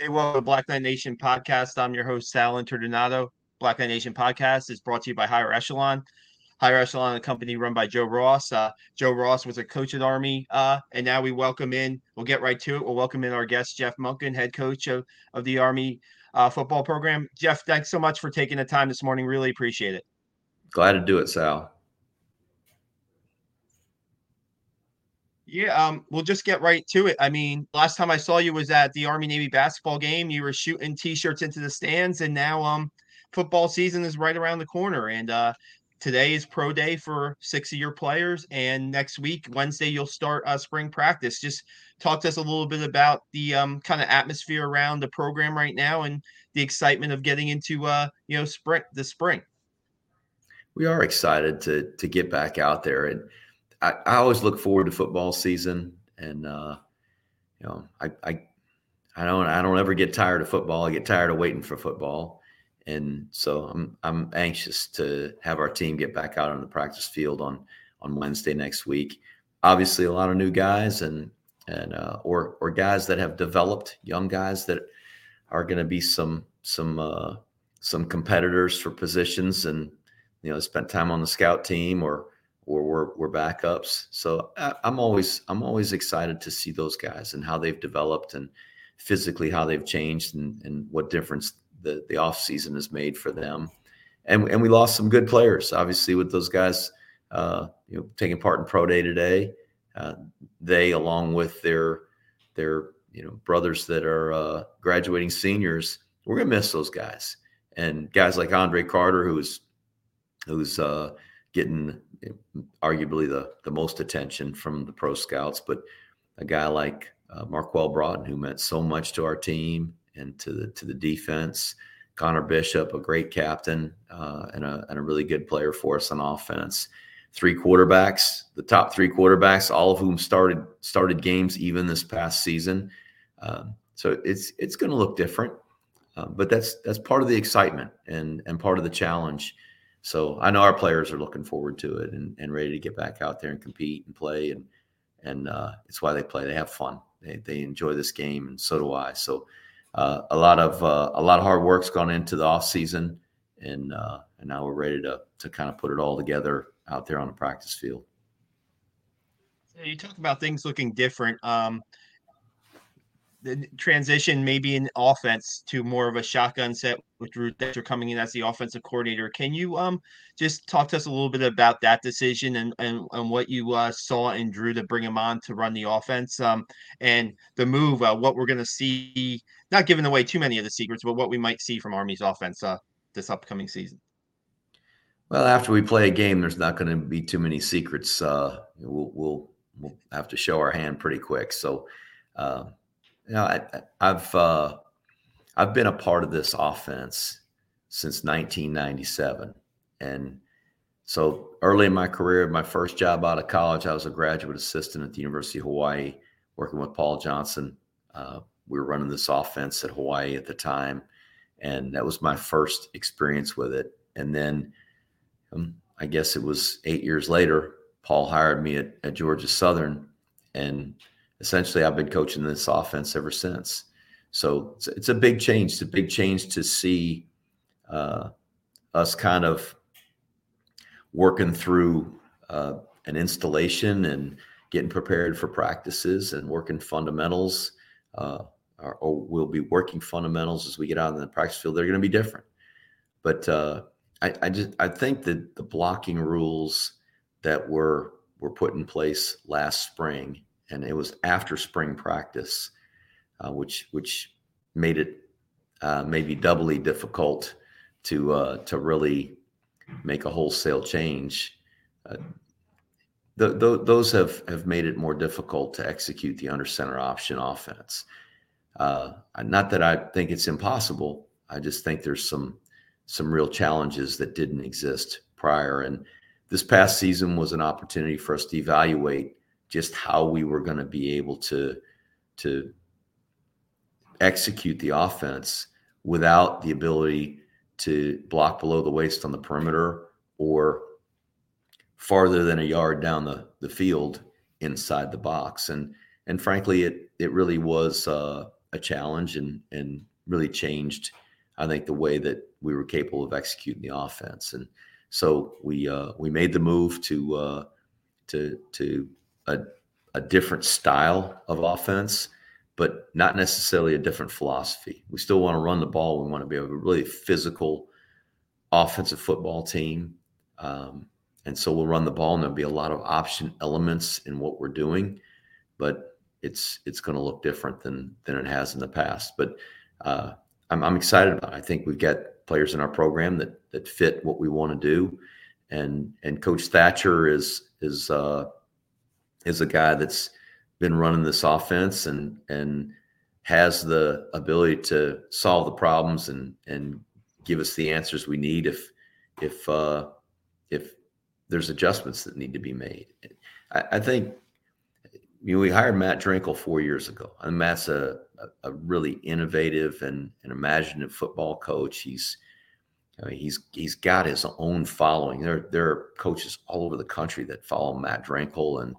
Hey, welcome to Black Knight Nation podcast. I'm your host, Sal Interdonato. Black Knight Nation podcast is brought to you by Higher Echelon. Higher Echelon, a company run by Joe Ross. Uh, Joe Ross was a coach at Army, uh, and now we welcome in, we'll get right to it. We'll welcome in our guest, Jeff Monken, head coach of, of the Army uh, football program. Jeff, thanks so much for taking the time this morning. Really appreciate it. Glad to do it, Sal. Yeah, um, we'll just get right to it. I mean, last time I saw you was at the Army Navy basketball game. You were shooting t-shirts into the stands, and now um, football season is right around the corner. And uh, today is pro day for six of your players, and next week, Wednesday, you'll start uh, spring practice. Just talk to us a little bit about the um, kind of atmosphere around the program right now and the excitement of getting into uh, you know spring the spring. We are excited to to get back out there and I, I always look forward to football season, and uh, you know, I, I I don't I don't ever get tired of football. I get tired of waiting for football, and so I'm I'm anxious to have our team get back out on the practice field on on Wednesday next week. Obviously, a lot of new guys and and uh, or or guys that have developed, young guys that are going to be some some uh, some competitors for positions, and you know, spent time on the scout team or or we're, we're backups. So uh, I'm always I'm always excited to see those guys and how they've developed and physically how they've changed and, and what difference the the off season has made for them. And and we lost some good players, obviously, with those guys uh, you know taking part in pro day today. Uh, they, along with their their you know brothers that are uh, graduating seniors, we're gonna miss those guys. And guys like Andre Carter, who's who's uh, getting arguably the the most attention from the pro scouts, but a guy like uh, Marquel Broughton, who meant so much to our team and to the to the defense. Connor Bishop, a great captain uh, and, a, and a really good player for us on offense. Three quarterbacks, the top three quarterbacks, all of whom started started games even this past season. Um, so it's it's going to look different, uh, but that's that's part of the excitement and and part of the challenge so I know our players are looking forward to it and, and ready to get back out there and compete and play. And and uh, it's why they play. They have fun. They, they enjoy this game, and so do I. So uh, a lot of uh, a lot of hard work's gone into the off season, and uh, and now we're ready to to kind of put it all together out there on the practice field. You talk about things looking different. Um, the transition maybe in offense to more of a shotgun set with Drew Thatcher coming in as the offensive coordinator. Can you um just talk to us a little bit about that decision and and, and what you uh, saw in Drew to bring him on to run the offense um and the move uh, what we're going to see not giving away too many of the secrets but what we might see from Army's offense uh, this upcoming season. Well, after we play a game, there's not going to be too many secrets. Uh, we'll, we'll we'll have to show our hand pretty quick. So. Uh, you I, have uh, I've been a part of this offense since 1997, and so early in my career, my first job out of college, I was a graduate assistant at the University of Hawaii, working with Paul Johnson. Uh, we were running this offense at Hawaii at the time, and that was my first experience with it. And then, um, I guess it was eight years later, Paul hired me at, at Georgia Southern, and essentially I've been coaching this offense ever since. So it's, it's a big change. It's a big change to see uh, us kind of working through uh, an installation and getting prepared for practices and working fundamentals. Uh, or, or, we'll be working fundamentals as we get out in the practice field. They're going to be different, but uh, I, I just I think that the blocking rules that were were put in place last spring and it was after spring practice, uh, which which made it uh, maybe doubly difficult to uh, to really make a wholesale change. Uh, the, the, those have have made it more difficult to execute the under center option offense. Uh, not that I think it's impossible. I just think there's some some real challenges that didn't exist prior. And this past season was an opportunity for us to evaluate just how we were going to be able to to execute the offense without the ability to block below the waist on the perimeter or farther than a yard down the, the field inside the box and and frankly it it really was uh, a challenge and and really changed, I think, the way that we were capable of executing the offense. And so we uh, we made the move to uh, to to a, a different style of offense, but not necessarily a different philosophy. We still want to run the ball. We want to be a really physical offensive football team. Um, and so we'll run the ball, and there'll be a lot of option elements in what we're doing, but it's it's going to look different than than it has in the past. But uh, I'm, I'm excited about. It. I think we've got players in our program that that fit what we want to do, and and Coach Thatcher is is uh, is a guy that's been running this offense and and has the ability to solve the problems and and give us the answers we need if if uh, if there's adjustments that need to be made. I, I think we hired Matt Drinkall four years ago, and Matt's a, a, a really innovative and, and imaginative football coach. He's I mean, he's he's got his own following. There there are coaches all over the country that follow Matt Drinkall, and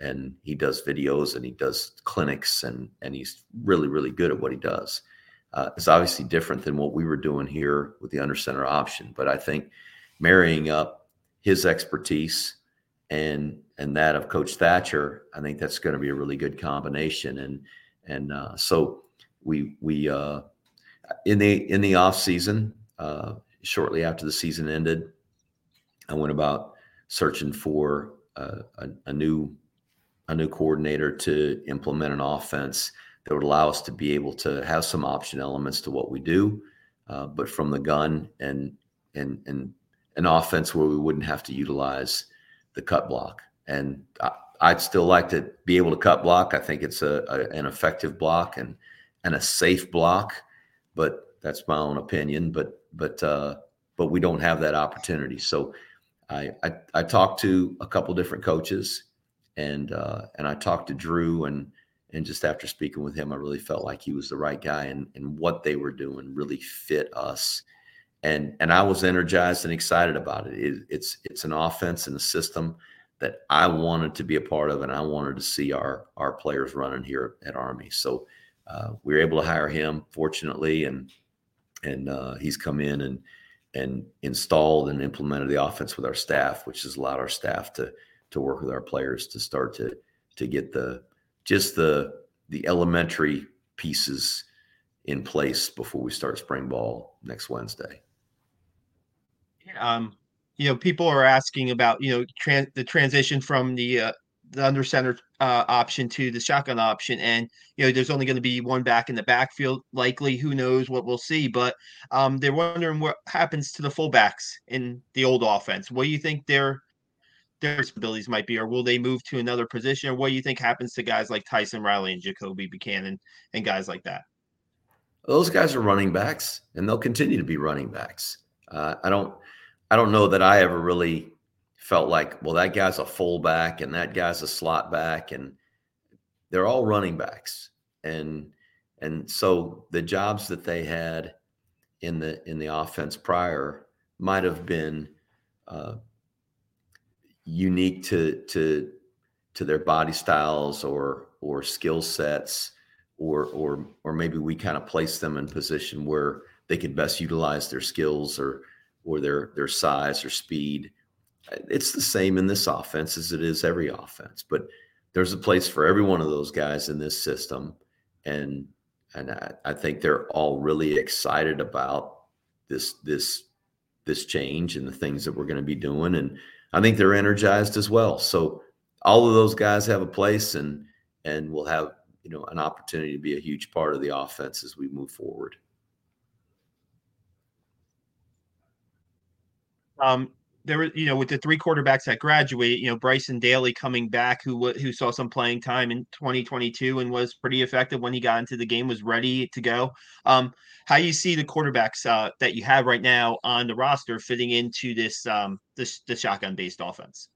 and he does videos and he does clinics, and and he's really really good at what he does. Uh, it's obviously different than what we were doing here with the under center option, but I think marrying up his expertise and and that of Coach Thatcher, I think that's going to be a really good combination. And and uh, so we we uh, in the in the off season, uh, shortly after the season ended, I went about searching for a, a, a new a new coordinator to implement an offense that would allow us to be able to have some option elements to what we do, uh, but from the gun and and and an offense where we wouldn't have to utilize the cut block. And I, would still like to be able to cut block. I think it's a, a, an effective block and and a safe block, but that's my own opinion. But but uh, but we don't have that opportunity. So I I, I talked to a couple different coaches, and uh, and I talked to Drew and and just after speaking with him, I really felt like he was the right guy, and and what they were doing really fit us and and I was energized and excited about it. it. It's it's an offense and a system that I wanted to be a part of, and I wanted to see our our players running here at Army. So uh, we were able to hire him, fortunately, and and uh, he's come in and and installed and implemented the offense with our staff, which has allowed our staff to to work with our players to start to to get the just the the elementary pieces in place before we start spring ball next Wednesday um, you know, people are asking about you know tran- the transition from the uh, the under center uh, option to the shotgun option, and you know, there's only going to be one back in the backfield. Likely, who knows what we'll see, but um, they're wondering what happens to the fullbacks in the old offense. What do you think their their responsibilities might be, or will they move to another position, or what do you think happens to guys like Tyson Riley and Jacoby Buchanan and guys like that? Those guys are running backs, and they'll continue to be running backs. Uh, I don't. I don't know that I ever really felt like, well, that guy's a fullback and that guy's a slot back, and they're all running backs. And and so the jobs that they had in the in the offense prior might have been uh, unique to to to their body styles or or skill sets or or or maybe we kind of place them in position where they could best utilize their skills or or their their size or speed. It's the same in this offense as it is every offense, but there's a place for every one of those guys in this system, and and I, I think they're all really excited about this this this change and the things that we're going to be doing, and I think they're energized as well. So all of those guys have a place, and and will have you know an opportunity to be a huge part of the offense as we move forward. Um, there you know, with the three quarterbacks that graduate, you know, Bryson Daily coming back, who who saw some playing time in 2022 and was pretty effective when he got into the game, was ready to go. Um, how do you see the quarterbacks uh, that you have right now on the roster fitting into this um, this the shotgun based offense?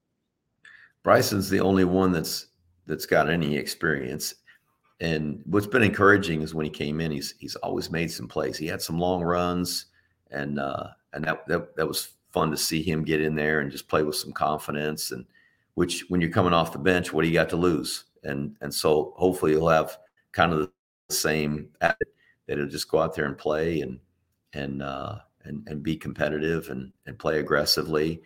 Bryson's the only one that's that's got any experience. And what's been encouraging is when he came in, he's he's always made some plays. He had some long runs, and uh, and that, that that was fun to see him get in there and just play with some confidence. And which, when you're coming off the bench, what do you got to lose? And and so hopefully he'll have kind of the same that he'll just go out there and play and and uh, and and be competitive and and play aggressively.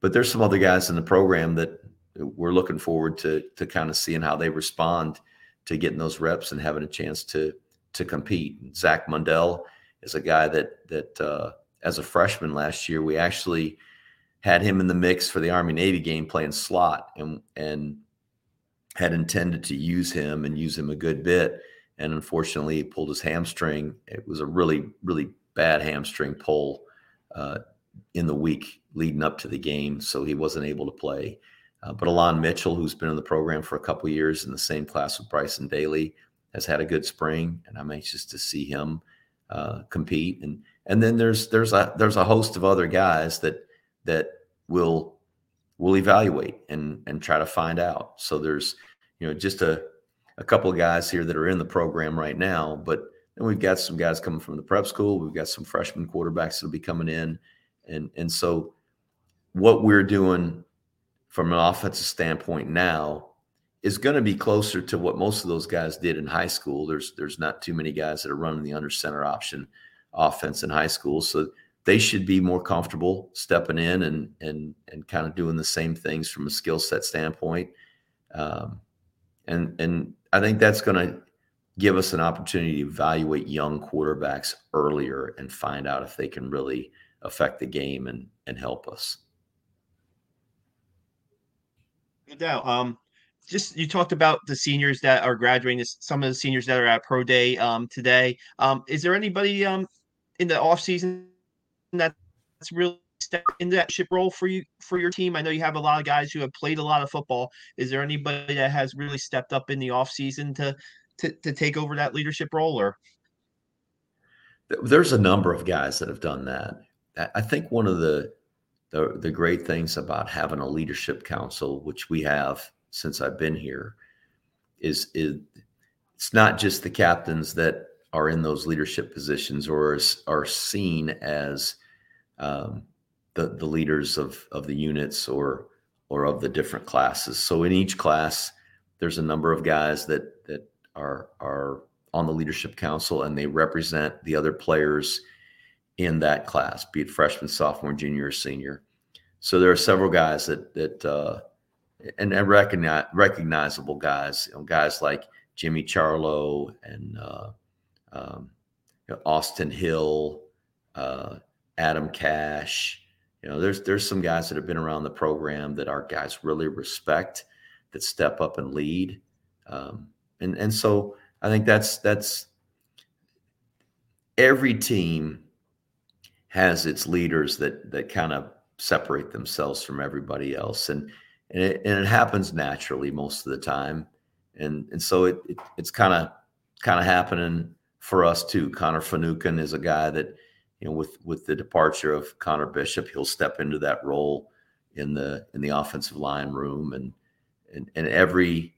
But there's some other guys in the program that we're looking forward to to kind of seeing how they respond to getting those reps and having a chance to to compete. Zach Mundell is a guy that that uh, as a freshman last year we actually had him in the mix for the Army Navy game playing slot and and had intended to use him and use him a good bit. And unfortunately, he pulled his hamstring. It was a really, really bad hamstring pull uh, in the week leading up to the game, so he wasn't able to play. Uh, but Alon Mitchell, who's been in the program for a couple years in the same class with Bryson Daily, has had a good spring, and I'm anxious to see him uh, compete. And and then there's there's a there's a host of other guys that that will will evaluate and and try to find out. So there's you know just a a couple of guys here that are in the program right now, but then we've got some guys coming from the prep school. We've got some freshman quarterbacks that'll be coming in, and and so what we're doing from an offensive standpoint now is going to be closer to what most of those guys did in high school. There's there's not too many guys that are running the under center option offense in high school, so they should be more comfortable stepping in and and and kind of doing the same things from a skill set standpoint. Um, and and I think that's going to give us an opportunity to evaluate young quarterbacks earlier and find out if they can really affect the game and and help us. No doubt. Um, just you talked about the seniors that are graduating. Some of the seniors that are at pro day um, today. Um, is there anybody um, in the off season that's really stepped into that ship role for you for your team? I know you have a lot of guys who have played a lot of football. Is there anybody that has really stepped up in the off season to to, to take over that leadership role? Or there's a number of guys that have done that. I think one of the the, the great things about having a leadership council, which we have since I've been here, is, is it's not just the captains that are in those leadership positions or are seen as um, the the leaders of of the units or or of the different classes. So in each class, there's a number of guys that that are are on the leadership council and they represent the other players in that class, be it freshman, sophomore, junior, or senior. So there are several guys that that uh, and, and recognize, recognizable guys, you know, guys like Jimmy Ciarlo and uh, um, you know, Austin Hill, uh, Adam Cash. You know, there's there's some guys that have been around the program that our guys really respect, that step up and lead, um, and and so I think that's that's every team has its leaders that that kind of separate themselves from everybody else, and and it, and it happens naturally most of the time, and and so it, it it's kind of kind of happening for us too. Connor Finucane is a guy that you know with with the departure of Connor Bishop, he'll step into that role in the in the offensive line room, and and and every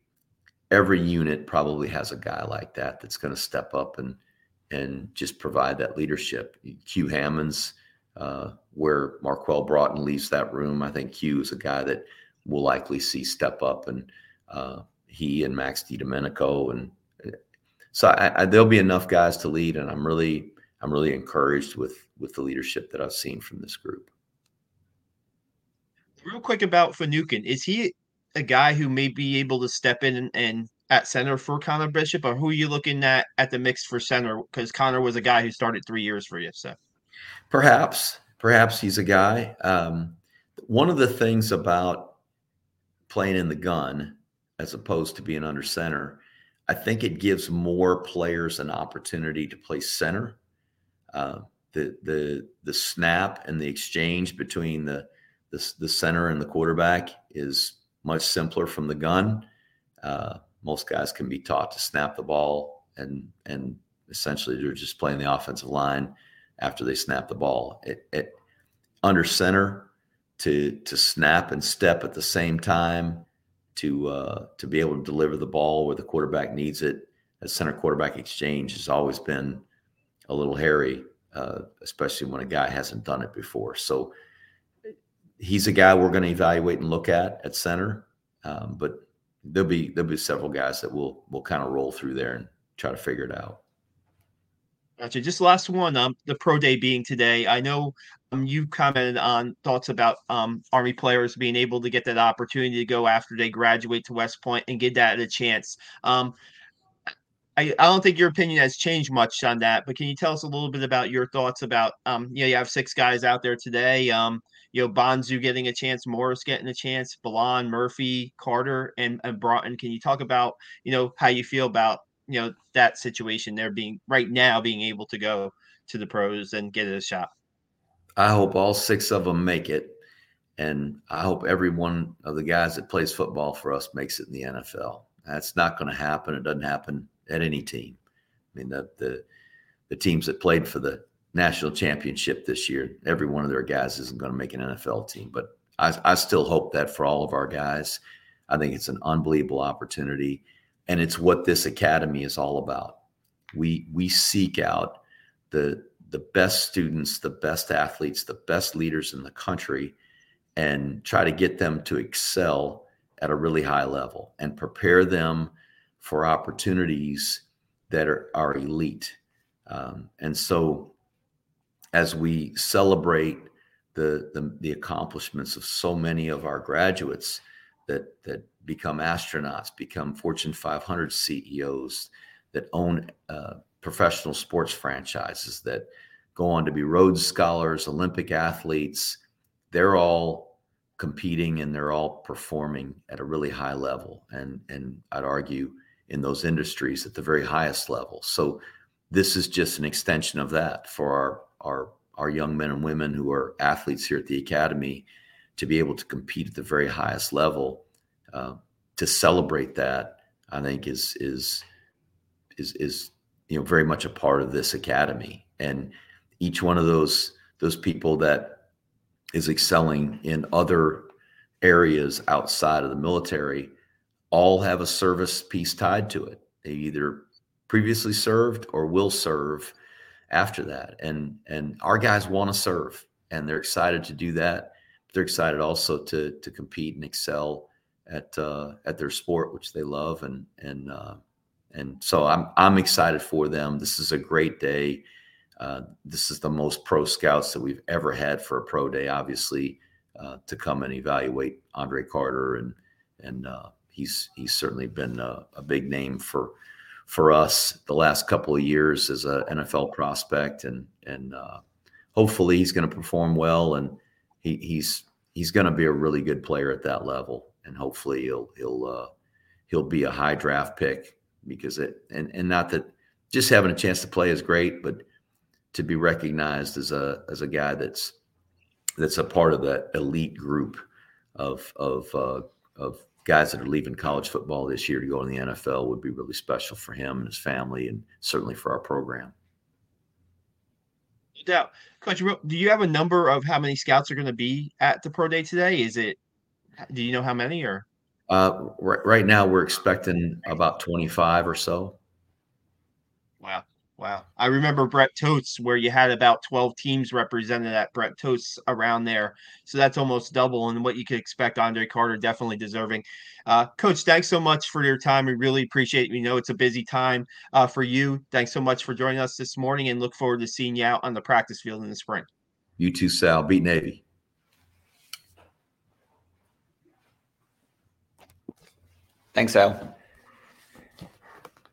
every unit probably has a guy like that that's going to step up and and just provide that leadership. Q Hammonds, uh, where Marquel Broughton leaves that room, I think Q is a guy that we'll likely see step up, and uh, he and Max DiDomenico, and uh, so I, I, there'll be enough guys to lead, and I'm really I'm really encouraged with with the leadership that I've seen from this group. Real quick about Finucane, is he a guy who may be able to step in and, and at center for Connor Bishop, or who are you looking at at the mix for center? Because Connor was a guy who started three years for you. So perhaps, perhaps he's a guy. Um, one of the things about playing in the gun as opposed to being under center, I think it gives more players an opportunity to play center. Uh, the the the snap and the exchange between the, the the center and the quarterback is much simpler from the gun. Uh, most guys can be taught to snap the ball and and essentially they're just playing the offensive line after they snap the ball. It, it under center to to snap and step at the same time to uh, to be able to deliver the ball where the quarterback needs it. A center quarterback exchange has always been a little hairy, uh, especially when a guy hasn't done it before. So he's a guy we're going to evaluate and look at at center, um, but there'll be there'll be several guys that we'll we'll kind of roll through there and try to figure it out. Gotcha. Just last one. Um, the pro day being today. I know um, you commented on thoughts about um, Army players being able to get that opportunity to go after they graduate to West Point and get that a chance. Um, I, I don't think your opinion has changed much on that, but can you tell us a little bit about your thoughts about um, you know, you have six guys out there today. Um, you know, Bonzu getting a chance, Morris getting a chance, Balan, Murphy, Carter, and, and Broughton. Can you talk about, you know, how you feel about you know that situation there being right now being able to go to the pros and get a shot. I hope all six of them make it, and I hope every one of the guys that plays football for us makes it in the NFL. That's not going to happen. It doesn't happen at any team. I mean, the the the teams that played for the national championship this year, every one of their guys isn't going to make an NFL team. But I, I still hope that for all of our guys. I think it's an unbelievable opportunity and it's what this academy is all about. We we seek out the the best students, the best athletes, the best leaders in the country, and try to get them to excel at a really high level and prepare them for opportunities that are, are elite. Um, and so, as we celebrate the, the, the accomplishments of so many of our graduates that that become astronauts, become Fortune 500 CEOs that own uh, professional sports franchises that go on to be Rhodes Scholars, Olympic athletes. They're all competing and they're all performing at a really high level. And, and I'd argue in those industries at the very highest level. So this is just an extension of that for our, our, our young men and women who are athletes here at the Academy to be able to compete at the very highest level uh, to celebrate that, I think is is is is you know very much a part of this academy, and each one of those those people that is excelling in other areas outside of the military all have a service piece tied to it. They either previously served or will serve after that. And and our guys want to serve and they're excited to do that. They're excited also to to compete and excel at uh, at their sport, which they love, and and uh, and so I'm I'm excited for them. This is a great day. Uh, this is the most pro scouts that we've ever had for a pro day. Obviously, uh, to come and evaluate Andre Carter, and and uh, he's he's certainly been a, a, big name for for us the last couple of years as an NFL prospect, and and uh, hopefully he's going to perform well, and he, he's he's going to be a really good player at that level and hopefully he'll he'll uh, he'll be a high draft pick because it and and not that just having a chance to play is great, but to be recognized as a as a guy that's that's a part of that elite group of of uh, of guys that are leaving college football this year to go in the NFL would be really special for him and his family, and certainly for our program. No doubt, Coach. Do you have a number of how many scouts are going to be at the pro day today? Is it do you know how many or? Uh, right, right now, we're expecting about 25 or so. Wow. Wow. I remember Brett Toth's where you had about 12 teams represented at Brett Toth's around there. So that's almost double and what you could expect. Andre Carter definitely deserving. Uh, Coach, thanks so much for your time. We really appreciate it. We know it's a busy time uh, for you. Thanks so much for joining us this morning and look forward to seeing you out on the practice field in the spring. You too, Sal. Beat Navy. Thanks, Al.